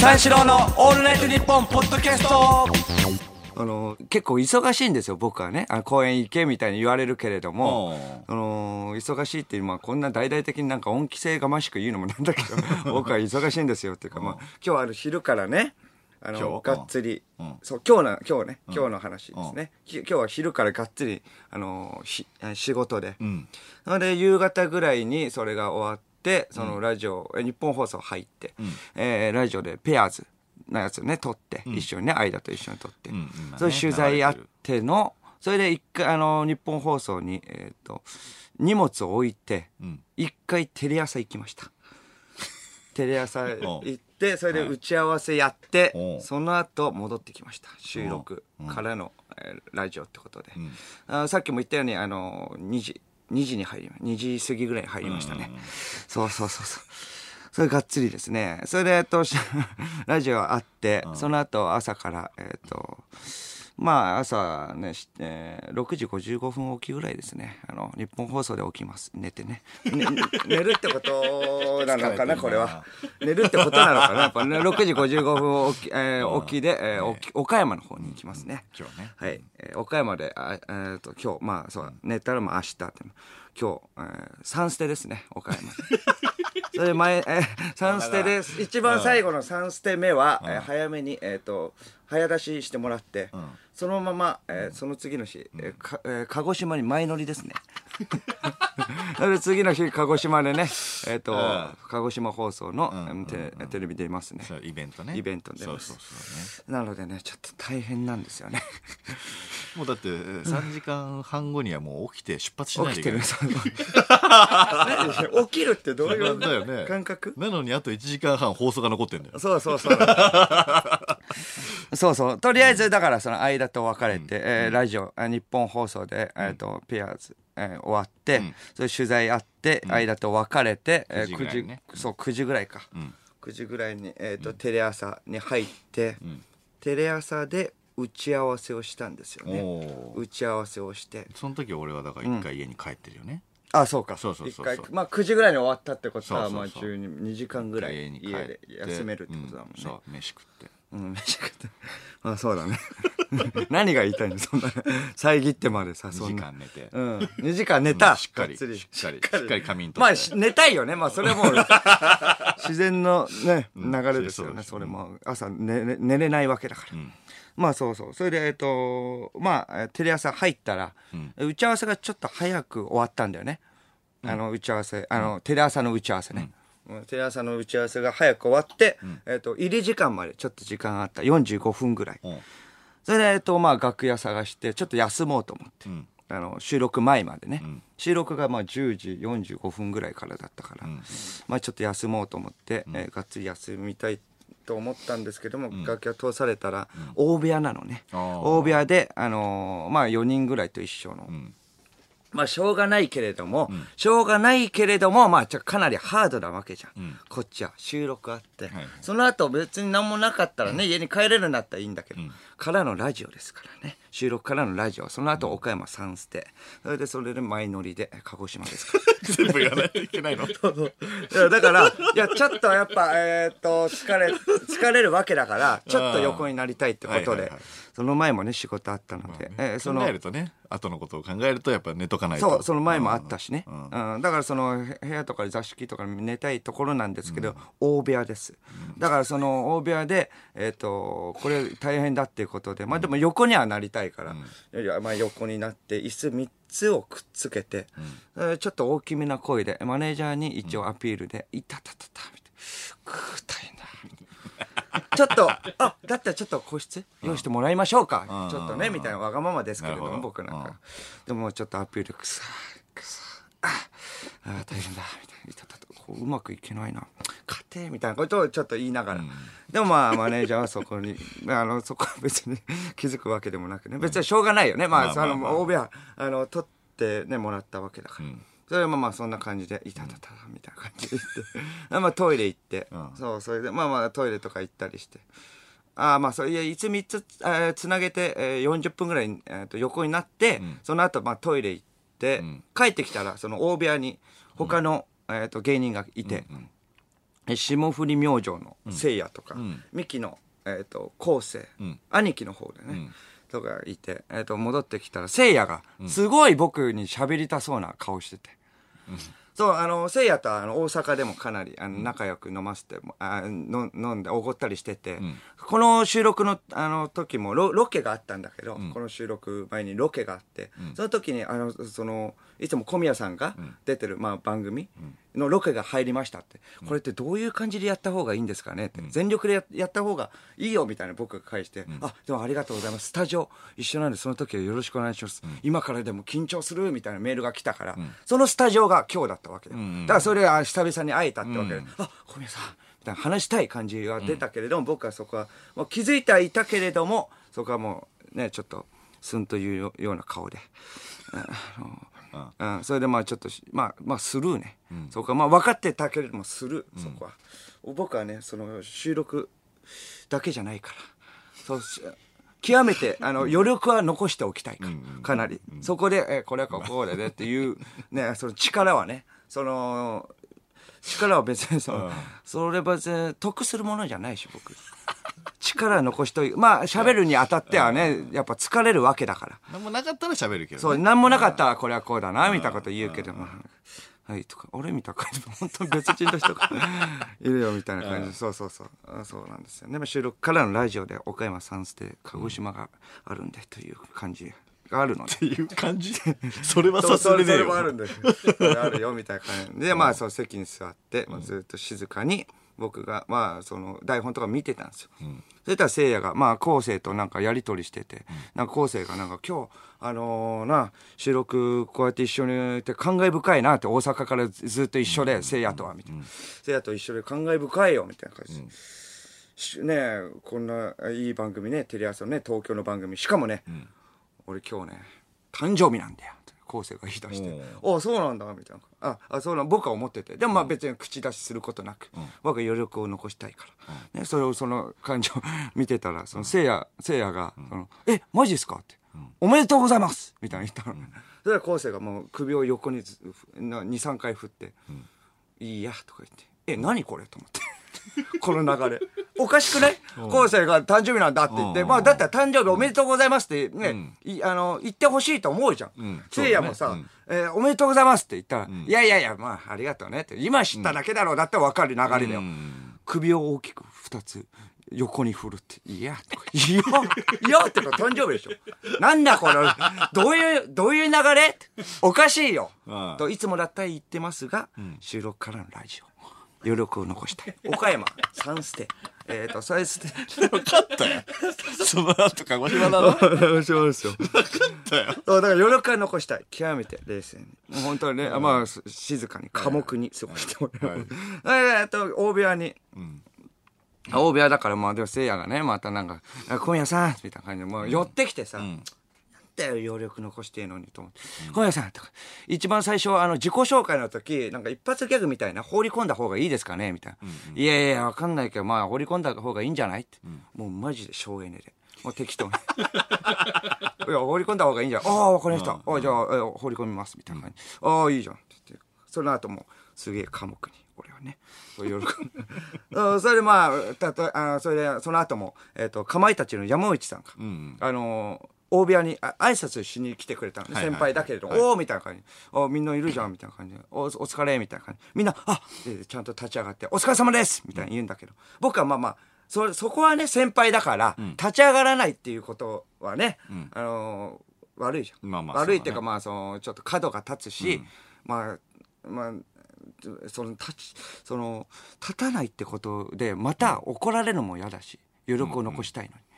三四郎のオールナイトニッポンポッドキャスト。あの結構忙しいんですよ僕はね。あ公園行けみたいに言われるけれども。あの忙しいっていうまあこんな大々的になんか恩着せがましく言うのもなんだけど。僕は忙しいんですよっていうか、まあ、今日はあの昼からねあのがっつり、う。んそう今日の今日ね今日の話ですね、き今日は昼からがっつりあのひ仕事で、ん。なので夕方ぐらいにそれが終わってそのラジオ、え日本放送入って、えーラジオでペアーズのやつをね撮って、一緒にね間と一緒に撮って、ん今ねそういう取材あってのそれで一回あの日本放送に、えー、と荷物を置いてん。一、回テレ朝行きました。テレ朝行ってそれで打ち合わせやって、おう。その後戻ってきました。収録からの、えーラジオってことで、あさっきも言ったようにあの2時2時に入り2時過ぎぐらいに入りましたね、そうそうそうそう。それがっつりですね。それでえっとし ラジオあって、その後朝からえっとまあ朝ね、しえー6時55分起きぐらいですね。あの日本放送で起きます。寝てね。ね寝るってことなのかなこれは。寝るってことなのかなやっぱね。6時55分起き,、えー起きで、えー起き岡山の方に行きますね。今日ね。はい、えー岡山であ、えー、と今日まあそう寝たらまあ明日って今日、えー、サンステですね岡山。それで前、えー、サンステです。一番最後のサンステ目は、えー早めに、えー、と早出ししてもらって、そのまま、えーその次の日、えーかえー鹿児島に前乗りですね。で次の日鹿児島でね、えーと鹿児島放送の、うん。テレビ出ますね。イベントね。イベント出ますそうそうそうなのでねちょっと大変なんですよね。ね もうだって3時間半後にはもう起きて出発しない起といきてけない。る。起きるってどういうだよね。感覚？なのにあと1時間半放送が残ってんだよ。そうそうそうそうそう。とりあえずだからその間と別れて、えーラジオあ日本放送で、えー、とペアーズ、えー終わって、ん。それ取材あって、間と別れて、えー9時ぐらいね。そう9時ぐらいか、ん。9時ぐらいに、えーとテレ朝に入って、テレ朝で打ち合わせをしたんですよね。打ち合わせをして。その時俺はだから1回家に帰ってるよね、あそうか。そうそうそう一回まあ9時ぐらいに終わったってことはそうそうそう。まあ12時間ぐらい家で休めるってことだもんね、うん。そう飯食ってうん、飯食って。あ、そうだね。何が言いたいの？そんな、遮ってまでさ、そ2時。間寝て、うん。2時間寝た。しっかりしっかりしっかり仮眠とまあ、寝たいよね。まあ、それも、自然のね、流れですよね。そうですそれも、朝寝れ寝れないわけだから。まあ、そうそう。それで、えっと、まあ、テレ朝入ったら、打ち合わせがちょっと早く終わったんだよね。あの、打ち合わせ、あの、テレ朝の打ち合わせね。うんテレ朝の打ち合わせが早く終わって、えっと、入り時間までちょっと時間があった。45分ぐらい。うんそれで、えっと、まあ、楽屋探して、ちょっと休もうと思って。んあの、収録前までね。収録がまあ10時45分ぐらいからだったから、まあ、ちょっと休もうと思って、えーがっつり休みたいと思ったんですけども、楽屋通されたら、大部屋なのね。大部屋で、あのーまあ、4人ぐらいと一緒の。まあ、しょうがないけれども、しょうがないけれども、まあ、ちょかなりハードなわけじゃん。こっちは収録あって、はいその後別に何もなかったらね、家に帰れるんだったらいいんだけど、からのラジオですからね。収録からのラジオ。その後岡山3ステ。それでそれで前乗りで鹿児島ですから。全部言わないといけないの？いやだから、いや、ちょっとやっぱ、えーっと、疲れ、疲れるわけだから、ちょっと横になりたいってことではいはいはい、その前もね、仕事あったので、えーその考え、るとね後のことを考えるとやっぱ寝とかないとそう、その前もあったしね。ううんん。だからそのへ部屋とか座敷とかに寝たいところなんですけど、大部屋です。だからその大部屋で、えっ、と、これ大変だっていうことで、まあでも横にはなりたいから、いやまあ横になって、椅子3つをくっつけて、えーちょっと大きめな声で、マネージャーに一応アピールで、いたたたた、みたいな。くー大変だ。ちょっと、あ、だったらちょっと個室？用意してもらいましょうか。ちょっとね、みたいなわがままですけれども、僕なんか。でもちょっとアピール、くさくさああ大変だ、みたいな。いたたたこううまくいけないな。家庭みたいなことをちょっと言いながら。でもまあ、マネージャーはそこに、あの、そこは別に 気づくわけでもなくね。別にしょうがないよね。まあ、その、大部屋、あの、取ってね、もらったわけだから。それはまあそんな感じで、いたたたみたいな感じで言って、まあトイレ行って、ん。そう、それで、まあまあトイレとか行ったりして、ああまあそういやいつ3つ、えーつなげて、えー40分ぐらい、えーと横になって、その後まあトイレ行って、帰ってきたらその大部屋に他の、えー、と芸人がいて、え霜降り明星のせいやとか、ミキの、えっ、と、昴生、兄貴の方でね、とかいて、えっ、と、戻ってきたら、せいやが、すごい僕に喋りたそうな顔してて。そう、あの、せいやとあの大阪でもかなりあの仲良く飲ませても、あの飲んでおごったりしてて、この収録のあの時もロロケがあったんだけど、この収録前にロケがあって、その時にあのそのいつも小宮さんが出てる、まあ、番組のロケが入りましたって、これってどういう感じでやった方がいいんですかねって、全力でややった方がいいよみたいな僕が返して、あでもありがとうございます。スタジオ一緒なんでその時はよろしくお願いします、今からでも緊張するみたいなメールが来たから、そのスタジオが今日だったわけ。で、だからそれは久々に会えたってわけで、あ小宮さんみたいな話したい感じが出たけれども、僕はそこはもう気づいてはいたけれどもそこはもうねちょっとスンというよような顔で。うん、それでまあちょっとしまあまあスルーね、そこはまあ分かってたけれどもスルー、そこは。僕はねその収録だけじゃないから。そうし極めてあの余力は残しておきたいか,、かなり、そこで、えこれはこうでねっていう ねその力はねその力は別にその、それ別に得するものじゃないし僕力残しといまあ喋るにあたってはねやっぱ疲れるわけだから。何もなかったら喋るけど、ね、そう、なんもなかったらこれはこうだな、みたいなこと言うけども。はい、とか、俺みたいな感じ。で、本当に別人の人が いるよ、みたいな感じ。で、そうそうそう。あそうなんですよ。ね。まあ収録からのラジオで、岡山サンステ、鹿児島があるんで、という感じがあるので。っていう感じ？それはそうそれそさすがにねれもあるんです。それあるよみたいな感じ。でまあそう席に座って、まあ、ずっと静かに僕がまあその台本とか見てたんですよ、そしたらせいやがまあ昴生となんかやり取りしてて、なんか昴生がなんか今日あのーな収録こうやって一緒にいて感慨深いなって大阪からずっと一緒でせいやとはみたいな。せいやと一緒で感慨深いよみたいな感じ。で、しねえこんないい番組ねテレ朝のね東京の番組。しかもね、俺今日ね誕生日なんだよ昴生が言い出して「おそうなんだ」みたいな。ああそうなん僕は思ってて。でもまあ別に口出しすることなく、僕は余力を残したいから、ね、それをその感情 見てたらそのせいやせいやがその「えマジですか?」って、おめでとうございます」みたいな言ったの、それは昴生がもう首を横に23回振って「いいや」とか言って「え何これ?」と思って。この流れ。おかしくない？昴生が誕生日なんだって言って、まあだったら誕生日おめでとうございますってね、いあの、言ってほしいと思うじゃん。んせいやもさ、えーおめでとうございますって言ったら、いやいやいや、まあありがとうねって、今知っただけだろうだってわかる流れだよ。首を大きく二つ。横に振るって、いや、とか、いや、いやってのは誕生日でしょ。なんだこれ、どういう、どういう流れ？おかしいようん。と、いつもだったら言ってますが、収録からのラジオ。余力を残したい。岡山、3ステ。えっ、と、3ステ。分かったよ その後鹿児島だですよ。かったよそうだから余力は残したい。極めて冷静に。もう本当にね、まあ、す静かに、寡黙に過ごしてもらう。えっと、大部屋に。大部屋だから、まあ、でも、せいやがね、またなんか、あ小宮さんみたいな感じで、もう寄ってきてさ、なんだよ、余力残してえのにと思って。小宮さんとか、一番最初、あの、自己紹介の時、なんか一発ギャグみたいな、放り込んだ方がいいですかねみたいな。いやいや、わかんないけど、まあ、放り込んだ方がいいんじゃない？って。もうマジで省エネで。もう適当に。いや、放り込んだ方がいいんじゃん。ああ、わかりました。ああ、じゃあ、え放り込みます。みたいな感じ。ああ、いいじゃん。って言って。その後も、すげえ寡黙に、俺はね。喜んで うんそれでまあ、たと、あそれで、その後も、えっ、と、かまいたちの山内さんが、あのー大部屋にあ挨拶しに来てくれたのね、先輩だけれど、はい。おおみたいな感じ。おみんないるじゃんみたいな感じ。で おお疲れみたいな感じ。みんなあでちゃんと立ち上がってお疲れ様ですみたいに言うんだけど、僕はまあまあそそこはね先輩だから、立ち上がらないっていうことはね、あのー悪いじゃん、まあまあ悪いっていうかまあそのちょっと角が立つし、まあまあその立ちその立たないってことでまた怒られるのも嫌だし余力を残したいのに。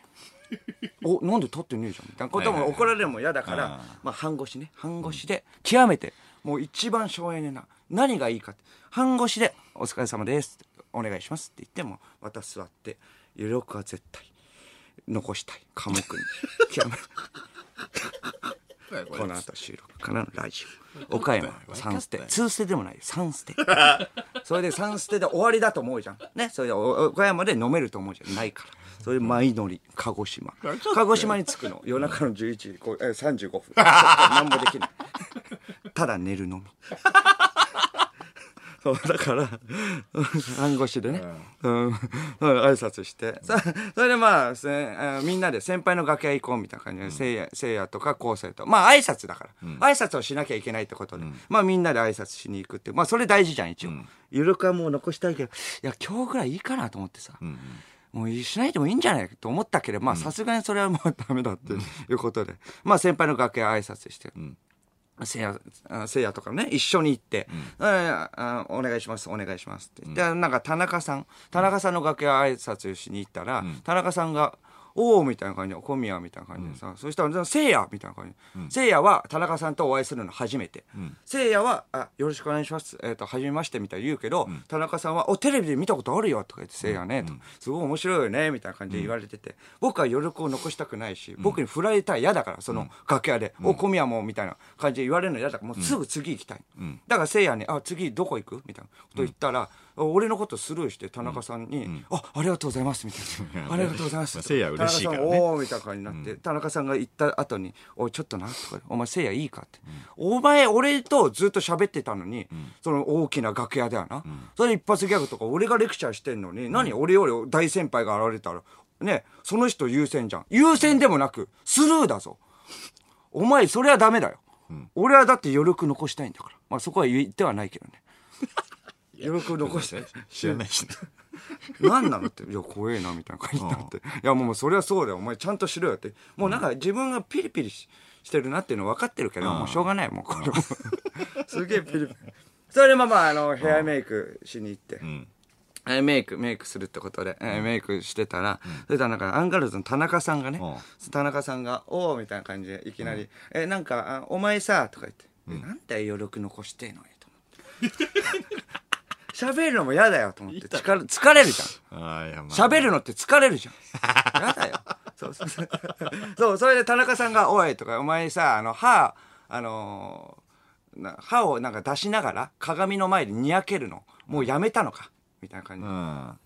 おなんで立ってねえじゃん。みたいなことも怒られるのも嫌だから、まあ半腰ね。半腰で極めてもう一番省エネな何がいいかって。半腰で「お疲れ様です」お願いしますって言ってもまた座って余力は絶対残したい。寡黙に。極めこの後収録からのラジオ。岡山3ステ2ステでもない。よ3ステそれで3ステで終わりだと思うじゃん。ねそれでお岡山で飲めると思うじゃん。ないからそれで前乗り鹿児島。鹿児島に着くの。夜中の11時こうえ35分そっから何もできない。ただ寝るのみ。そう、だから、暗号しでね、うん、うん。挨拶して、さそれでまあ、せあみんなで先輩の楽屋行こうみたいな感じで、せいや、せいやとか昴生と、まあ挨拶だから、挨拶をしなきゃいけないってことで、まあみんなで挨拶しに行くって、まあそれ大事じゃん、一応。ゆるくはもう残したいけど、いや、今日ぐらいいいかなと思ってさ、もうしないでもいいんじゃないと思ったけど、まあさすがにそれはもうダメだっていうことで、まあ先輩の楽屋挨拶して、せいや、あせいやとかね、一緒に行って、ああお願いします、お願いしますって。で、なんか田中さん、田中さんの楽屋挨拶しに行ったら、田中さんが、おおみたいな感じで、小宮みたいな感じでさ、そしたら、せいやみたいな感じ。せいやは田中さんとお会いするの初めて。せいやは、あ、よろしくお願いします。えっ、と、はじめましてみたいに言うけど、田中さんは、お、テレビで見たことあるよとか言って、せいやね、と。すごい面白いよね、みたいな感じで言われてて、僕は余力を残したくないし、僕に振られたら嫌だから、その楽屋で、お、小宮も、みたいな感じで言われるの嫌だから、もうすぐ次行きたい。だからせいやに、あ、次どこ行く？みたいなこと言ったら、俺のことスルーして田中さんに、あ、ありがとうございます、みたいな。ありがとうございます。せいや嬉しいからねおーみたいな感じになって、田中さんが言った後に、おい、ちょっとな、とか、お前せいやいいかって。お前、俺とずっと喋ってたのに、その大きな楽屋だよな。それ一発ギャグとか、俺がレクチャーしてんのに、何俺より大先輩が現れたら、ね、その人優先じゃん。優先でもなく、スルーだぞ。お前、それはダメだよ。俺はだって余力残したいんだから。まあそこは言ってはないけどね。余力残したい。知らないし 何なのって、いや、怖えな、みたいな感じになって。いや、もう、それはそうだよ。お前、ちゃんとしろよって。もうなんか、自分がピリピリししてるなっていうの分かってるけど、もうしょうがない、もう、これも。すげえピリピリ。それで、まあまあ、あの、ヘアメイクしに行って。えーメイク、メイクするってことで、えーメイクしてたら、それからなんか、アンガールズの田中さんがね、田中さんが、おーみたいな感じで、いきなり、えーなんか、あお前さ、とか言って、えなんだよ、余力残してえのよ、と思って。喋るのも嫌だよ、と思って。疲れ疲れるじゃん。喋るのって疲れるじゃん。やだよ。そうそうそう。そう、それで田中さんが、おいとか、お前さ、あの、歯、あのーな歯をなんか出しながら鏡の前でにやけるの。もうやめたのか？みたいな感じうで。ん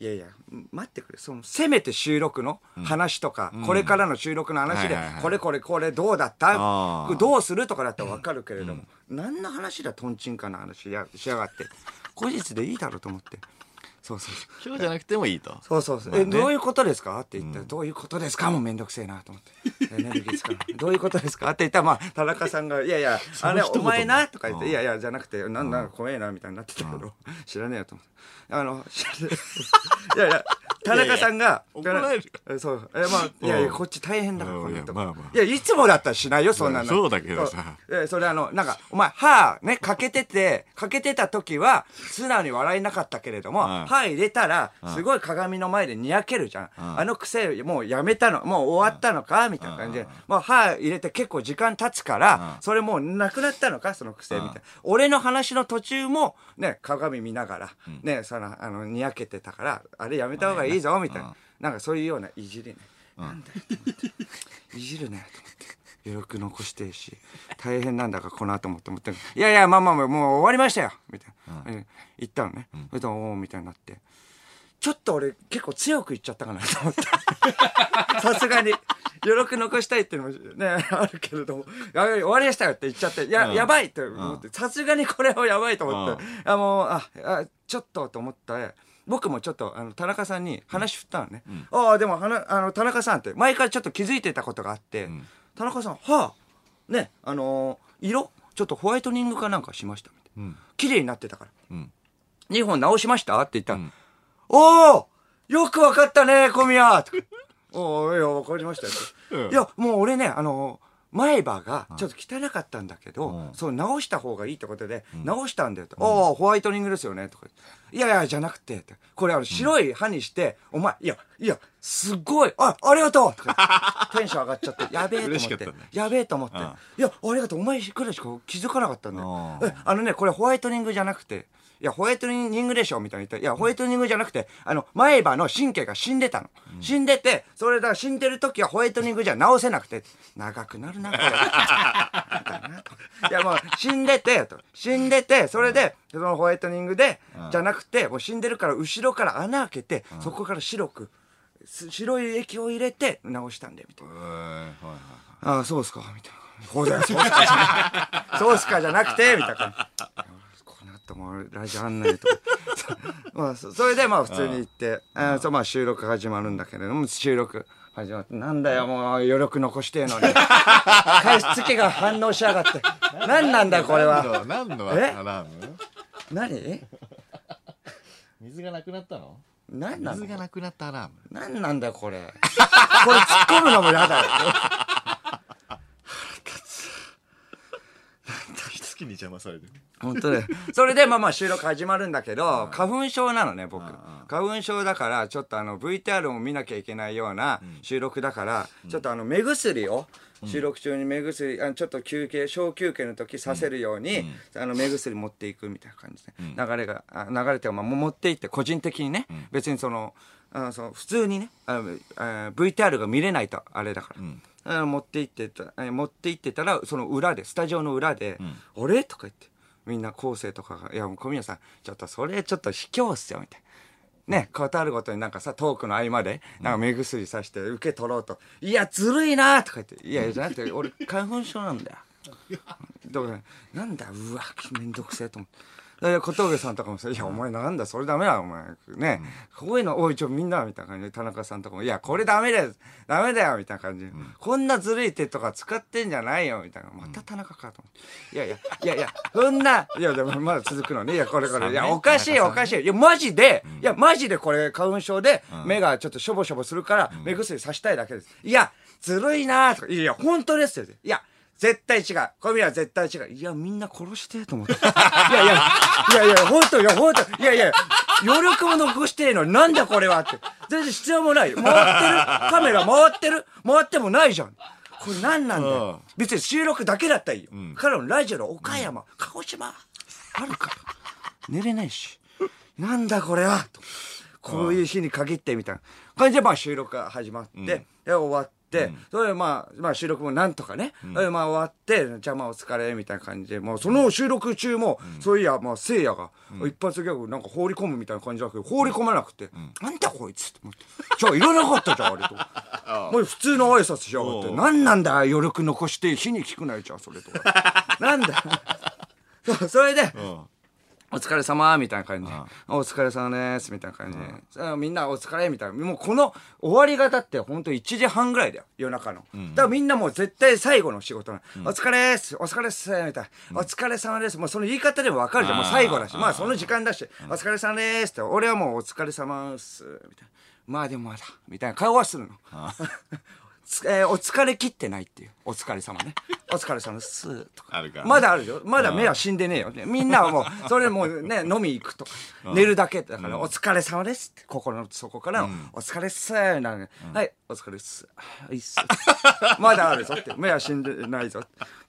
いやいや、待ってくれ。その、せめて収録の話とか、これからの収録の話ではいはいは、いこれこれこれどうだった？どうする？とかだったらわかるけれども、何の話だ、トンチンカンの話やしやがって。後日でいいだろうと思って。そうそうそう。今日じゃなくてもいいとそうそうそう。まあねえ、どういうことですか？って言ったら、どういうことですか？もうめんどくせえなと思って。エネルギー使うの。どういうことですか？って言ったら、まあ、田中さんが、いやいや、あれ、お前なとか言って、うんいやいや、じゃなくて、なんだ、怖えな、みたいになってたけど、知らねえよと思って。あの、知らねえ。いやいや、田中さんが、怒られるえそう。え、まあ、いやいや、うんこっち大変だから、うん。こんなとこ。いやまあまあ。いや、いつもだったらしないよ、そんなの。そうだけどさ。そう。え、それあの、なんか、お前、歯ね、かけてて、かけてた時は、素直に笑えなかったけれども、うん。歯入れたら、すごい鏡の前でにやけるじゃん。あの癖、もうやめたの、もう終わったのかみたいな感じで、もう歯入れて結構時間経つから、それもうなくなったのかその癖みたいな。俺の話の途中も、ね、鏡見ながら、ね、その、あの、にやけてたから、あれやめた方がいいぞ、みたいな。なんかそういうようないじりね。なんだよ、と思って。いじるね、と思って。余力残してえし、大変なんだかこの後もって思って、いやいや、まあまあまあ、もう終わりましたよみたいな。え言ったのね。それと、おーみたいになって。ちょっと俺結構強く言っちゃったかなと思って。さすがに。余力残したいっていうのもね、あるけれども、や終わりましたよって言っちゃって、や、うんやばいって思って、さすがにこれはやばいと思って、あ、もう、あ、あちょっとと思って、僕もちょっと、あの、田中さんに話振ったのね。ああ、でも、はな、あの、田中さんって、前からちょっと気づいてたことがあって、田中さん、はあ、ね、あのー色？ちょっとホワイトニングかなんかしましたみたいな。綺麗になってたから。うん。2本直しました？って言ったら、おおよくわかったね、小宮。おおいや、わかりましたよいや、もう俺ね、あの前歯がちょっと汚かったんだけど、うん。そう直した方がいいってことで、直したんだよと。おおホワイトニングですよねとか。いやいや、じゃなくて、って。これあの白い歯にして、お前、いや、いや、すごい、あ、ありがとうとか テンション上がっちゃって、やべえと思っ嬉しかったね、てやべえと思って、うん。いや、ありがとう、お前くらいしか気づかなかったんだよ。あのね、これホワイトニングじゃなくて、いや、ホワイトニングでしょみたいな言って、いや、ホワイトニングじゃなくて、あの、前歯の神経が死んでたの。死んでて、それだ、死んでる時はホワイトニングじゃ直せなくて、長くなるな、これ。みたいないや、もう、死んでて、と。死んでて、それで、そのホワイトニングで、じゃなくて、もう死んでるから、後ろから穴開けて、そこから白く、す白い液を入れて、直したんだよ、みたいな。ああ、そうっすか、みたいな。そうだよ、そうっすかじゃなくて、みたいな ともうラジオあんないとか。まあそそれでまあ普通に行って。あそうまあ収録始まるんだけれども収録始まって。なんだよもう余力残してえのに。加湿器が反応しやがって。何なんだよこれは。何の何のえ？アラーム？何？水がなくなったの？何なの水がなくなったアラーム。何なんだよこれ。これ突っ込むのも嫌だよ。好きに邪魔されてる本当でそれでまあまあ収録始まるんだけど花粉症なのね僕。花粉症だからちょっとあの VTR も見なきゃいけないような収録だからちょっとあの目薬を収録中に目薬あのちょっと休憩小休憩の時させるようにあの目薬持っていくみたいな感じで流れがあ流れてまあ持っていって個人的にね別にそのあその普通にねああ VTR が見れないとあれだから。あ持って行ってたえ持って行ってたらその裏でスタジオの裏で「あれ?」とか言ってみんな構成とかが「いやもう小宮さんちょっとそれちょっと卑怯っすよ」みたいな。ね、ことあるごとになんかさ、トークの合間で、なんか目薬さして受け取ろうと、いや、ずるいなとか言って、いやいや、じゃなくて、俺、花粉症なんだよ。だから、なんだ、うわ、めんどくせえと思って。で小峠さんとかもさ「いやお前なんだそれダメだお前。ね、こういうのおいちょみんな」みたいな。感じで田中さんとかも「いやこれダメだよダメだよ」みたいな感じ。で、こんなずるい手とか使ってんじゃないよ」みたいな。また田中かと思って「いやいやいやいやそんないやでもまだ続くのね。いやこれこれ。いやおかしいよおかしいよ。いやマジで、いやマジでこれ花粉症で目がちょっとしょぼしょぼするから目薬さしたいだけです。いやずるいなとか。いやいや本当ですよ。いや絶対違う。小宮は絶対違う。いや、みんな殺してと思って。いやいや、いやいや、本当いや、本当いやいや、余力も残してえのになんだこれはって。全然必要もないよ。回ってるカメラ回ってる回ってもないじゃん。これ何なんだよ。別に収録だけだったらいいよ。彼のラジオの岡山、鹿児島、あるから。寝れないし。なんだこれはとこういう日に限ってみたいな感じでまあ収録が始まって、で終わって、それでまあ、まあ収録もなんとかね、それでまあ終わって、じゃあまあお疲れみたいな感じで、もうその収録中も、そういや、まあ聖夜が、一発ギャグなんか放り込むみたいな感じだけど、放り込まなくて、なんだこいつって思って。じゃあいらなかったじゃん、あれと。もう普通の挨拶しやがって。なんなんだ、余力残して火に聞くなよ、じゃあそれとか。なんだ。そうそれで、お疲れ様みたいな感じで、お疲れ様ですみたいな感じで、みんなお疲れみたいな。もうこの終わり方って本当1時半ぐらいだよ、夜中の。だからみんなもう絶対最後の仕事なの、お疲れです。お疲れっすみたいな、お疲れ様です。もうその言い方でもわかるじゃん。もう最後だし、まあその時間だし、お疲れ様ですって、俺はもうお疲れ様っす、みたいな。まあでもまだ、みたいな顔はするの。つえーお疲れ切ってないっていう。お疲れ様ね。お疲れ様です。とか。あるからまだあるよ。まだ目は死んでねえよ。みんなはもう、それもうね、飲み行くとか、寝るだけだから、お疲れ様ですって。心の底からの、お疲れっす。なんかはい、お疲れっす。いいっす。まだあるぞって。目は死んでないぞ。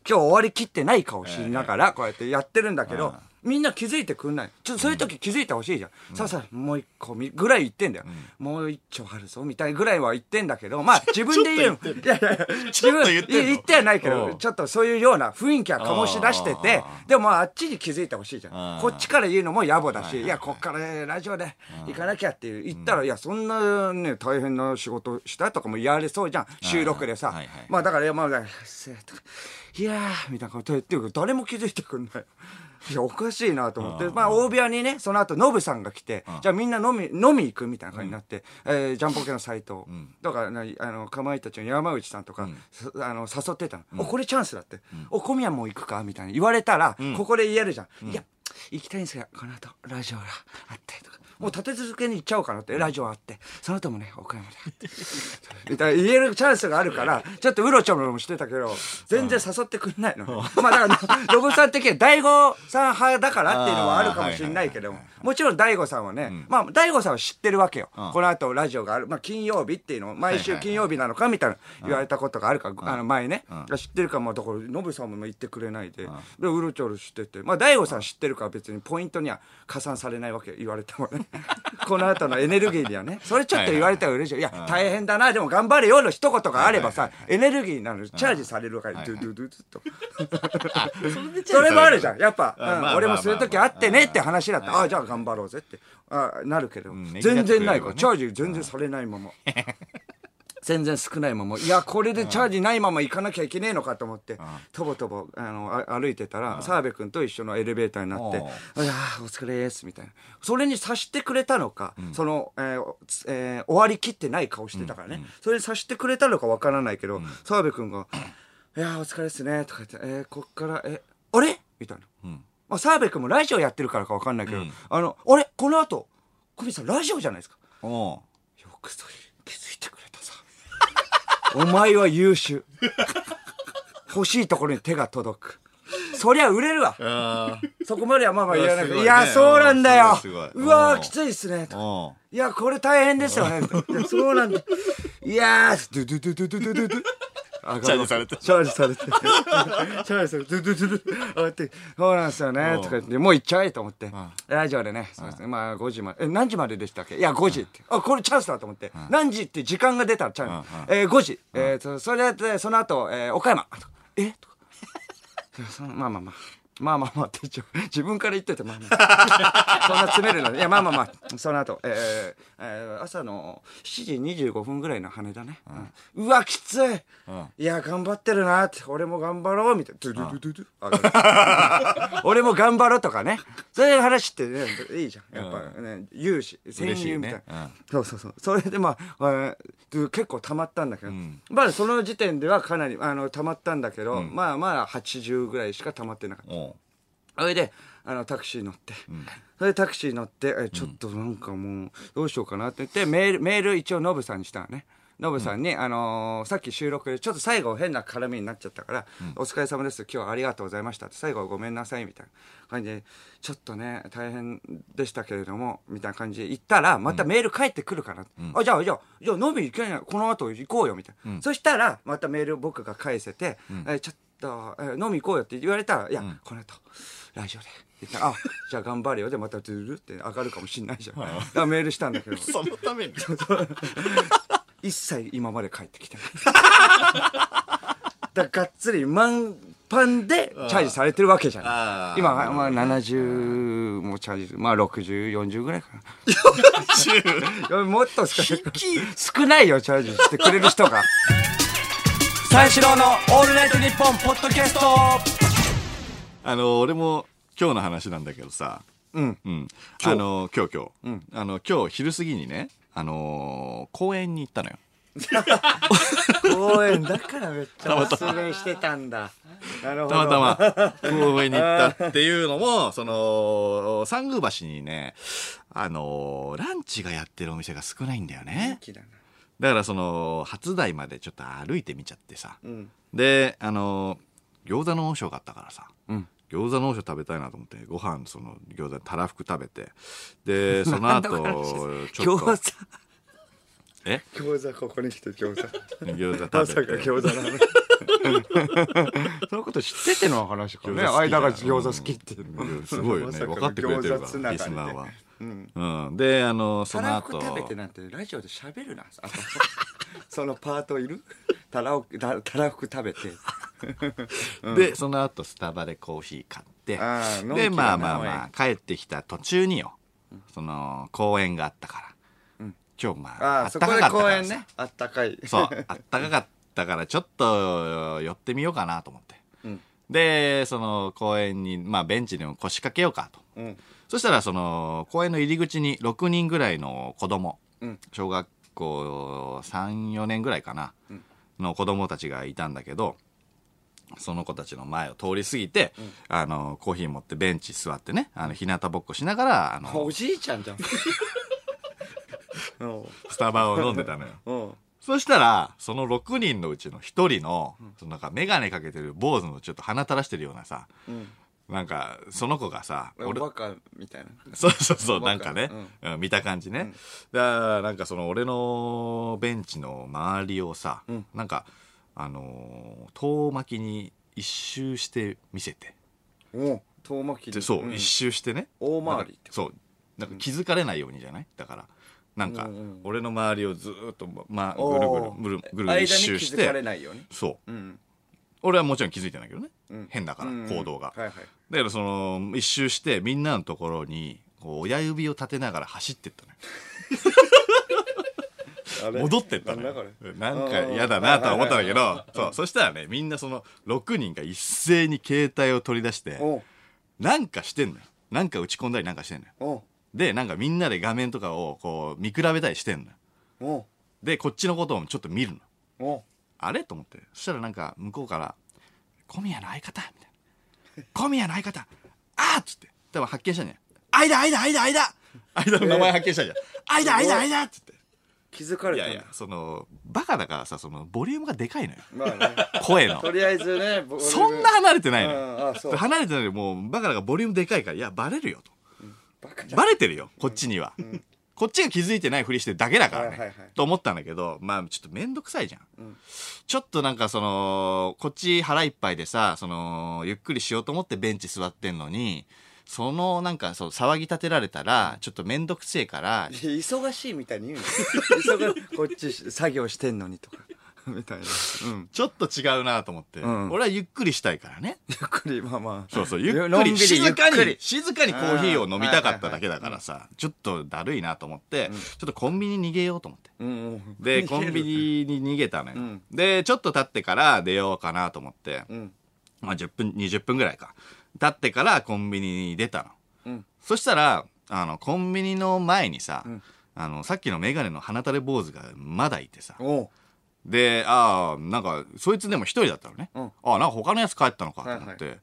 今日終わりきってない顔しながら、こうやってやってるんだけど、みんな気づいてくんない。ちょっとそういう時気づいてほしいじゃん。さあさあ、もう一個みぐらい言ってんだよ。もう一丁あるぞ、みたいぐらいは言ってんだけど、まあ自分で言うの。いやいや自分言ってはないけど、うんちょっとそういうような雰囲気は醸し出してて、でもまああっちに気づいてほしいじゃん。こっちから言うのも野暮だし、いや、こっからねラジオで行かなきゃっていう言ったら、いや、そんなね、大変な仕事したとかも言われそうじゃん。収録でさ。まあだから、いやまあ、いやー、みたいなこと言ってるけど、誰も気づいてくんない。いや、おかしいなと思って。まあ、大部屋にね、その後、ノブさんが来て、じゃあみんな飲み、飲み行くみたいな感じになって、えージャンポケの斎藤、だからな、あの、かまいたちの山内さんとか、さあの、誘ってたの。お、これチャンスだって。お、小宮も行くかみたいな言われたら、ここで言えるじゃん。いや、行きたいんですが、この後、ラジオがあって、とか。もう立て続けに行っちゃおうかなって、ラジオあって。その後もね、岡山で。あって。みたいな言えるチャンスがあるから、ちょっとうろちょろもしてたけど、全然誘ってくんないの。まあだから、ロブさん的には大悟さん派だからっていうのはあるかもしれないけども、もちろん大悟さんはね、まあ大悟さんは知ってるわけよ。この後ラジオがある。まあ金曜日っていうのを、毎週金曜日なのかみたいな言われたことがあるから、あの前ね、知ってるかも、だから、ノブさんも言ってくれないで、で、うろちょろしてて、まあ大悟さん知ってるから別にポイントには加算されないわけ、言われてもね。この後のエネルギーにはね、それちょっと言われたら嬉しい。いや、大変だな、でも頑張れよの一言があればさ、エネルギーになる、チャージされるから、ドゥドゥドゥと。それもあるじゃん。やっぱ、俺もそういう時あってねって話だった。ああ、じゃあ頑張ろうぜって、あなるけど。ん、全然ないから、ね。チャージ全然されないまま。全然少ないままいやこれでチャージないまま行かなきゃいけねえのかと思って、とぼとぼあのあ歩いてたら澤部君と一緒のエレベーターになって「いやーお疲れです」みたいな。それに察してくれたのか、その、えーつえー終わりきってない顔してたからね、それに察してくれたのかわからないけど澤部君が「いやーお疲れですね」とか言って「えーこっからえあれ?」みたいな。まあ、澤部君もラジオやってるからかわかんないけど、あの、あれ？この後、小見さんラジオじゃないですか。よくそれ。お前は優秀。欲しいところに手が届く。そりゃ売れるわ。あそこまではまあまあ言わないけど。いいやすごいねや、そうなんだようわきついっすね。いや、これ大変ですよね。そうなんだ。いやー、ドゥドゥドゥドゥドゥドゥドゥ。チャージされてチャージされて。チャージされて。ドゥドゥドゥドゥ。上がって、そうなんですよね。とか言って、もう行っちゃえと思って。ラジオでね、そうですね。まあ5時まで。え、何時まででしたっけ？いや、5時って。あ、これチャンスだと思って。何時って時間が出たらチャンス。えー、5時。えそれで、その後、えー岡山。え？とか。まあまあまあ。まあまあまあって一応自分から言っててまあまあ。そんな詰めるのいやまあまあまあ。その後、えーえー朝の7時25分ぐらいの羽田ね、うん。うわきつい、いや頑張ってるなって。俺も頑張ろう。みたいな。俺も頑張ろうとかね。そういう話ってねいいじゃん。やっぱね勇士戦嬉しい友みたいな、ねうん。そうそうそう。それでまあ、えー結構溜まったんだけど、まあその時点ではかなりあの溜まったんだけど、まあまあ80ぐらいしか溜まってなかったそれであのタクシー乗って、それでタクシー乗ってえちょっとなんかもうどうしようかなって言ってメールメール一応ノブさんにしたのね。ノブさんに、あのーさっき収録でちょっと最後変な絡みになっちゃったから「お疲れ様です今日はありがとうございました」って最後はごめんなさいみたいな感じでちょっとね大変でしたけれどもみたいな感じで言ったらまたメール返ってくるかな、あじゃあじゃあじゃあ飲み行けないこの後行こうよみたいな、そしたらまたメール僕が返せて、えちょっと、え飲み行こうよって言われたら「いや、この後ラジオで」って言ったら「あ じゃあ頑張れよ」でまたドゥルルって上がるかもしんないじゃん。だからメールしたんだけど。そのために？一切今まで帰ってきてない。だからがっつり満パンでチャージされてるわけじゃない今はまあ70もチャージまあ6040ぐらいかな。もっと少ない。少ないよチャージしてくれる人が三四郎のオールナイトニッポンポッドキャスト。あの俺も今日の話なんだけどさ。うん。うん。あの今日今日、あの今日昼過ぎにねあのー公園に行ったのよ。公園だからめっちゃ忘れしてたんだ。なるほど。たまたま 公園に行ったっていうのもその三宮橋にねあのーランチがやってるお店が少ないんだよね。元気だなだからその初台までちょっと歩いてみちゃってさ、ん。であの餃子の王将があったからさ、ん。餃子の王将食べたいなと思ってご飯その餃子たらふく食べて。で その後ちょっと。餃子。え？餃子ここに来て餃子。餃子まさか食べて餃子の話。そのこと知ってての話かね。間が餃子好きって。いうすごいよね。分かってくれてるからリスナーは、うん、であのそたらの後ふく食べてなんてラジオで喋るな。そのパートいる？たらおたたらふく食べて。でその後スタバでコーヒー買って。あーのんきだなでまあまあまあ帰ってきた途中によその公園があったから、今日まあああそたかかったからさ。公園ね。あったかい。そう あったかかったからちょっと寄ってみようかなと思って、うん。でその公園にまあベンチでも腰掛けようかと。うんそしたらその公園の入り口に6人ぐらいの子供、うん。小学校34年ぐらいかな、の子供たちがいたんだけどその子たちの前を通り過ぎて、あのコーヒー持ってベンチ座ってねあの日向ぼっこしながらあの おじいちゃんじゃん。う んスタバを飲んでたのよ。うん。そしたらその6人のうちの1人の,、そのなんか眼鏡かけてる坊主のちょっと鼻垂らしてるようなさうんなんかその子がさおバカみたいな。そうそうそう、なんかね、うん。見た感じね。だからなんかその俺のベンチの周りをさ、ん。なんか、あのー遠巻きに一周して見せて。お遠巻きでそう、ん。一周してね。大回りってそう。なんか気づかれないようにじゃない？だから。なんかうんうん、俺の周りをずーっと、まあ、ぐおるー。ぐる、ぐるぐる一周し間に気づかれて、ないように？そう。うん俺はもちろん気づいてないけどね。うん。変だから、うん。行動が。はいはい。だからその、一周してみんなのところに、こう親指を立てながら走ってったのよ。戻ってったのよ。なんか嫌だなとは思ったんだけどそう。そしたらねみんなその6人が一斉に携帯を取り出してなんかしてんのよ。なんか打ち込んだりなんかしてんのよ。でなんかみんなで画面とかをこう見比べたりしてんのよ。でこっちのことをちょっと見るのあれ？と思って。そしたらなんか向こうから「小宮の相方」みたいな「小宮の相方。あっ!」っつって。多分発見したんじゃない。間間間間。間の名前発見したじゃん間間間っつって。気づかれたんだ。いやいやそのバカだからさそのボリュームがでかいのよ。まあね。声の。とりあえずねボそんな離れてないのうんよあそう。離れてないのにもうバカだからボリュームでかいからいやバレるよと。バカだ。バレてるよこっちには、こっちが気づいてないふりしてるだけだからね、はいはいはい。と思ったんだけどまあちょっとめんどくさいじゃん、ちょっとなんかそのこっち腹いっぱいでさそのゆっくりしようと思ってベンチ座ってんのにそのなんかそう騒ぎ立てられたらちょっとめんどくせえから忙しいみたいに言うの。忙こっち作業してんのにとか みたいな。うん。ちょっと違うなと思って、ん。俺はゆっくりしたいからね。ゆっくりまあまあ。そうそう、ゆっくり、静かに静かにコーヒーを飲みたかっただけだからさ、ちょっとだるいなと思って、ちょっとコンビニ逃げようと思って。うん。うんで、コンビニに逃げたのよ。ん。で、ちょっと経ってから出ようかなと思って、うん。まあ10分、20分ぐらいか。経ってからコンビニに出たの。うん。そしたら、あの、コンビニの前にさ、ん。あの、さっきのメガネの鼻垂れ坊主がまだいてさ、で、ああ、なんか、そいつでも一人だったのね。うんああ、なんか他のやつ帰ったのかと思って、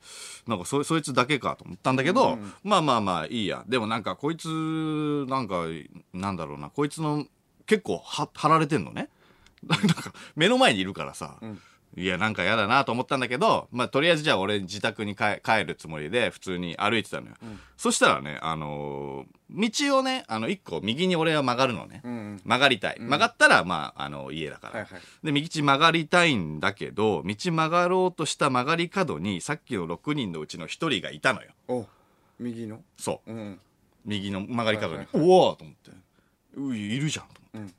なんかそ、そいつだけかと思ったんだけど、まあまあまあいいや。でもなんか、こいつ、なんか、なんだろうな、こいつの、結構は、貼られてんのね。なんか、目の前にいるからさ、いや、なんか嫌だなと思ったんだけど、まあ、とりあえずじゃあ俺自宅に帰帰るつもりで普通に歩いてたのよ。そしたらね、あのー道をね、あの、一個右に俺は曲がるのね。ん曲がりたい。曲がったら、まあ、あの、家だから。はいはいで、右道曲がりたいんだけど、道曲がろうとした曲がり角に、さっきの6人のうちの1人がいたのよ。右の？そう。うん右の曲がり角に。はいおおと思って。ういるじゃんと思って。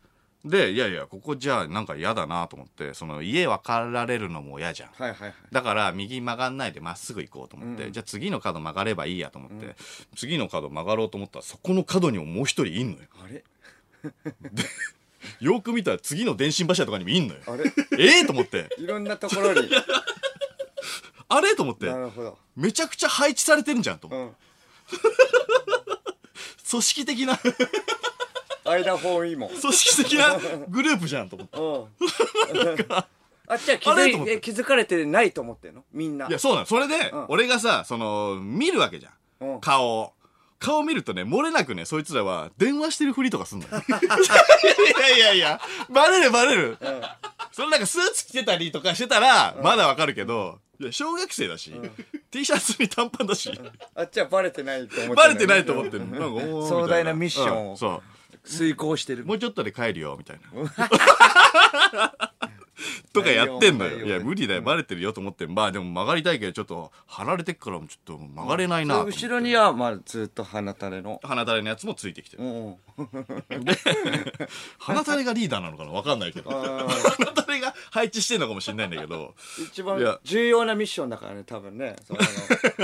で、いやいや、ここじゃあなんか嫌だなと思って、その家分かられるのも嫌じゃん。はいはいはい。だから右曲がんないでまっすぐ行こうと思って、じゃあ次の角曲がればいいやと思って、次の角曲がろうと思ったらそこの角にももう一人いんのよ。あれ？よく見たら次の電信柱とかにもいんのよ。あれ？ええと思って、いろんなところに。あれと思って。な、るほど。めちゃくちゃ配置されてるんじゃんと思って。うん。組織的な、間方位も。組織的なグループじゃんと思って。うん。あっちは気づあれと思って。いえ気づかれてないと思ってんの？みんな。いや、そうなの。それで、うん。俺がさ、その、見るわけじゃん。うん。顔を。顔見るとね、漏れなくね、そいつらは電話してるふりとかすんだよ。いやいやいや、バレるバレる。それなんかスーツ着てたりとかしてたら、まだわかるけど、いや、小学生だし、T シャツに短パンだし、あっちはバレてないと思ってんのバレてないと思ってるなんかおーみたい壮大な。ミッションを。うんそ遂行してるう。もうちょっとで帰るよ、みたいな。とかやってんのよ。いや、無理だよ。バレてるよと思って。まあでも曲がりたいけど、ちょっと、離れてっから、ちょっと曲がれないな。後ろにはまあずっと鼻垂れの鼻垂れのやつもついてきてる。うん 鼻垂れがリーダーなのかな？わかんないけど。鼻垂れが配置してんのかもしれないんだけど。一番重要なミッションだからね多分ねその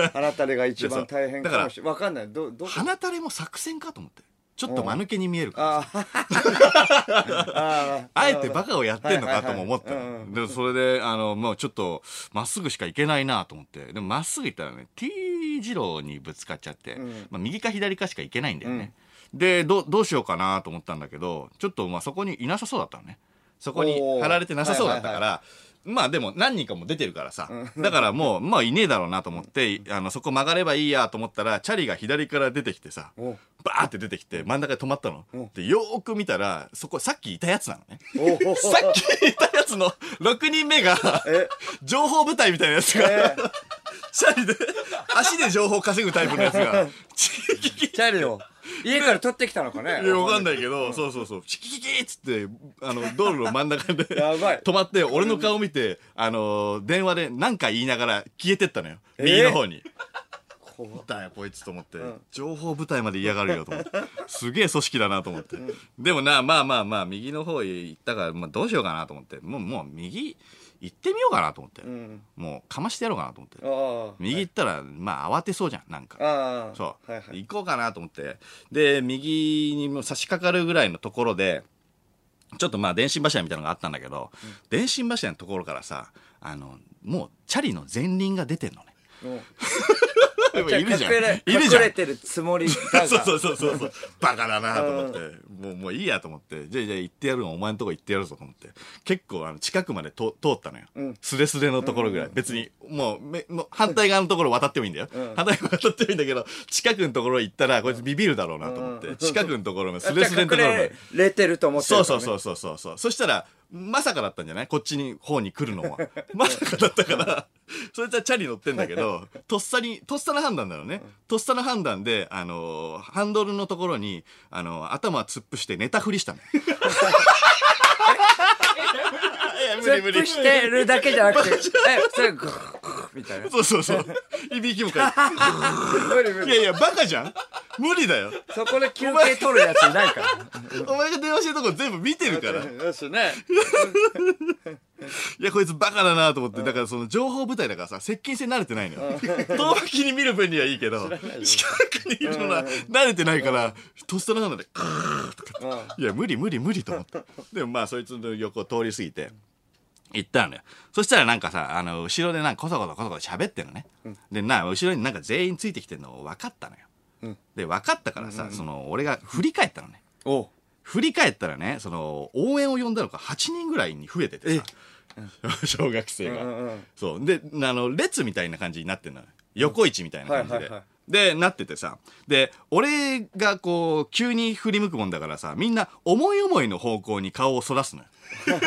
鼻垂れが一番大変かもしれないわかんないどどこ？鼻垂れも作戦かと思って。ちょっと間抜けに見えるから。あー あーあえてバカをやってんのかとも思ったの。で、それで、あの、もうちょっと、まっすぐしか行けないなと思って。でも、まっすぐ行ったらね、T 字路にぶつかっちゃって、んまあ、右か左かしか行けないんだよね。で、ど、どうしようかなと思ったんだけど、ちょっと、まあ、そこにいなさそうだったのね。そこに貼られてなさそうだったから、はいまあでも何人かも出てるからさ。だからもう、まあいねえだろうなと思って、あの、そこ曲がればいいやと思ったら、チャリが左から出てきてさ、おバーって出てきて、真ん中で止まったの。で、よーく見たら、そこ、さっきいたやつなのね。さっきいたやつの6人目が、え？情報部隊みたいなやつが、えチャリで、足で情報稼ぐタイプのやつが、チャリを家から取ってきたのかね。いや、わかんないけど、そうそうそう、チっつって、あの、道路の真ん中で、やばい止まって、俺の顔見て、あの、電話で何か言いながら消えてったのよ。右の方に。こだよ、こいつと思って、ん情報部隊まで嫌がるよと思って。すげえ組織だなと思って。でもな、まあまあまあ、右の方へ行ったから、まあどうしようかなと思って。もう、もう右行ってみようかなと思って。ううんもうかましてやろうかなと思って。ああ右行ったら、まあ慌てそうじゃん、なんか。ああそう、はいはい行こうかなと思って。で、右にも差し掛かるぐらいのところで、ちょっとまあ電信柱みたいなのがあったんだけど、電信柱のところからさ、あの、もうチャリの前輪が出てんのね。いるじゃん。いるじゃん。隠れてるつもりがそうそうそうそうそう。バカだなと思って。もう、もういいやと思って。じゃあ、じゃあ行ってやるの、お前のとこ行ってやるぞと思って。結構、あの、近くまでと通ったのよ。スレスレのところぐらい。別に、もう、め、もう反対側のところ渡ってもいいんだよ。反対側渡ってもいいんだけど、近くのところ行ったら、こいつビビるだろうなと思って。近くのところのスレスレのところまで。隠れれてると思ってねそうそうそうそうそうそう。そしたら、まさかだったんじゃない？こっちに、方に来るのは。まさかだったから、そいつはチャリ乗ってんだけど、とっさに、とっさの判断だろうね。とっさの判断で、あのーハンドルのところに、あのー頭突っ伏して寝たふりしたの。突っ伏。してるだけじゃなくて、え、それ、みたいな。そうそうそう。いびきもか無理無理。いいやいや、バカじゃん。無理だよ。そこで休憩取るやついないから。お前が電話してるとこ全部見てるから。よしね。いや、こいつバカだなと思って、だからその情報部隊だからさ、接近戦慣れてないのよ。遠巻きに見る分にはいいけど、近くにいるのは慣れてないから、とっさの判断で、クーッとか、いや、無理無理無理と思って。でもまあ、そいつの横を通り過ぎて、行ったのよ。そしたらなんかさ、あの、後ろでなんかこそこそこそこそ喋ってんのね。で、な、後ろになんか全員ついてきてんの分かったのよ。で、分かったからさ、その、俺が振り返ったのね。お振り返ったらね、その、応援を呼んだのが8人ぐらいに増えててさ、小学生が、うんうんそう。で、あの、列みたいな感じになってんのよ。横位置みたいな感じで。はいはいはいで、なっててさ。で、俺がこう、急に振り向くもんだからさ、みんな思い思いの方向に顔をそらすのよ。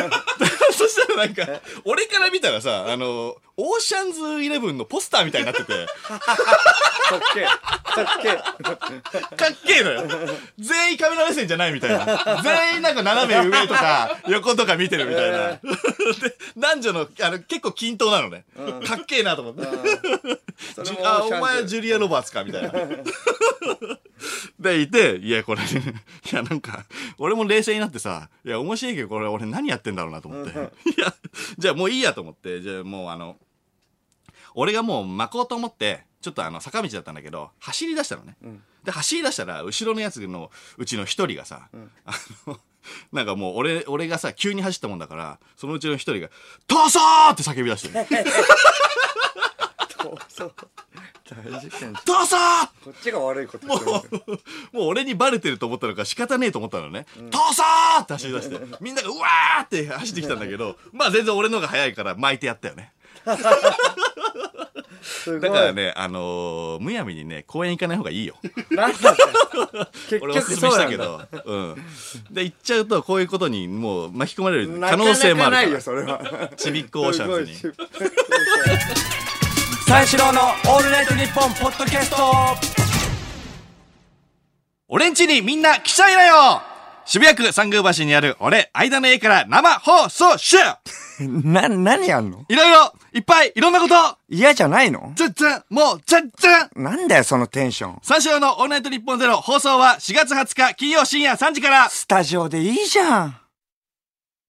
そしたらなんか、俺から見たらさ、あの、オーシャンズイレブンのポスターみたいになってて、かっけえ。かっけえ。かっけえのよ。全員カメラ目線じゃないみたいな。全員なんか斜め上とか 横とか見てるみたいな。で、男女の、あの、結構均等なのね。かっけえなと思って。あ、お前はジュリア・ロバーツかみたいな。で、いて、いや、これ、いや、なんか、俺も冷静になってさ、いや、面白いけど、これ俺何やってんだろうなと思って。いや、じゃあもういいやと思って、じゃあもうあの、俺がもう巻こうと思って、ちょっとあの、坂道だったんだけど、走り出したのね。で、走り出したら、後ろのやつのうちの一人がさ、あの、なんかもう俺、俺がさ、急に走ったもんだから、そのうちの一人が、逃走って叫び出してる。そう。大事件。こ逃走っちが悪いことしてる。もう俺にバレてると思ったのか仕方ねえと思ったのね。逃走って走り出して、みんながうわーって走ってきたんだけど、まあ全然俺の方が早いから巻いてやったよね。すごいだからね、あのーむやみにね、公園行かない方がいいよ。なんだって。結局俺おすすめそうなんだ。したけど。うん。で、行っちゃうと、こういうことにもう巻き込まれる可能性もあるから。なかなかないよ、それは。ちびっこオーシャンズに。すごい 三四郎のオールナイトニッポンポッドキャスト俺んちにみんな来ちゃいなよ渋谷区三宮橋にある俺、間の家から生放送集。な、何やんの？いろいろ、いっぱい、いろんなこと。嫌じゃないの？全然、もう、全然なんだよ、そのテンション。三四郎のオールナイトニッポンゼロ放送は4月20日金曜深夜3時から。スタジオでいいじゃん。